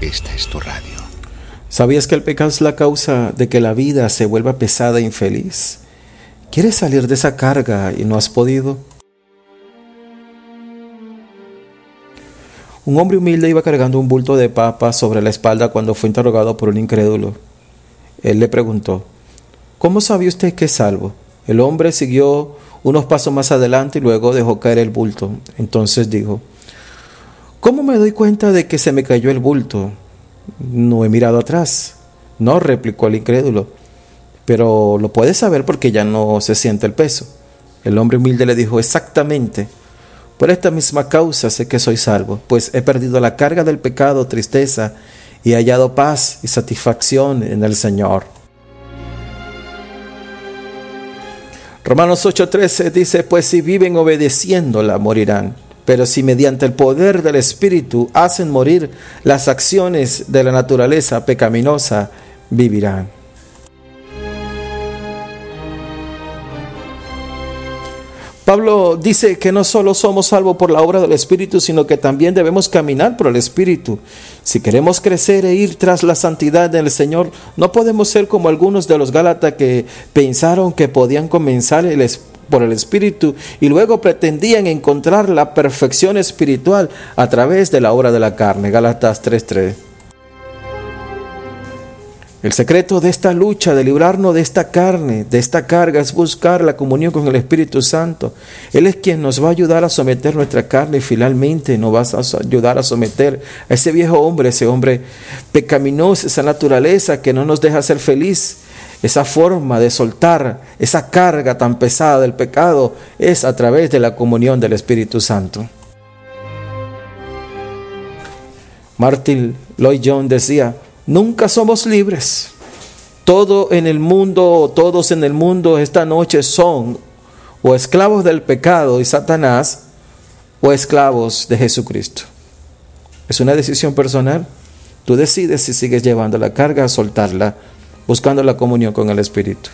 Esta es tu radio. ¿Sabías que el pecado es la causa de que la vida se vuelva pesada e infeliz? ¿Quieres salir de esa carga y no has podido? Un hombre humilde iba cargando un bulto de papas sobre la espalda cuando fue interrogado por un incrédulo. Él le preguntó, ¿Cómo sabe usted que es salvo? El hombre siguió unos pasos más adelante y luego dejó caer el bulto. Entonces dijo, ¿Cómo me doy cuenta de que se me cayó el bulto? No he mirado atrás. No, replicó el incrédulo. Pero lo puedes saber porque ya no se siente el peso. El hombre humilde le dijo, exactamente. Por esta misma causa sé que soy salvo, pues he perdido la carga del pecado, tristeza, y he hallado paz y satisfacción en el Señor. Romanos 8:13 dice, pues si viven obedeciéndola, morirán. Pero si mediante el poder del Espíritu hacen morir las acciones de la naturaleza pecaminosa, vivirán. Pablo dice que no solo somos salvos por la obra del Espíritu, sino que también debemos caminar por el Espíritu. Si queremos crecer e ir tras la santidad del Señor, no podemos ser como algunos de los Gálatas que pensaron que podían comenzar por el Espíritu y luego pretendían encontrar la perfección espiritual a través de la obra de la carne. Gálatas 3:3. El secreto de esta lucha, de librarnos de esta carne, de esta carga, es buscar la comunión con el Espíritu Santo. Él es quien nos va a ayudar a someter nuestra carne y finalmente nos va a ayudar a someter a ese viejo hombre, ese hombre pecaminoso, esa naturaleza que no nos deja ser feliz. Esa forma de soltar esa carga tan pesada del pecado es a través de la comunión del Espíritu Santo. Martin Lloyd Jones decía, Nunca somos libres. Todo en el mundo, todos en el mundo esta noche son o esclavos del pecado y Satanás o esclavos de Jesucristo. Es una decisión personal. Tú decides si sigues llevando la carga a soltarla, buscando la comunión con el Espíritu.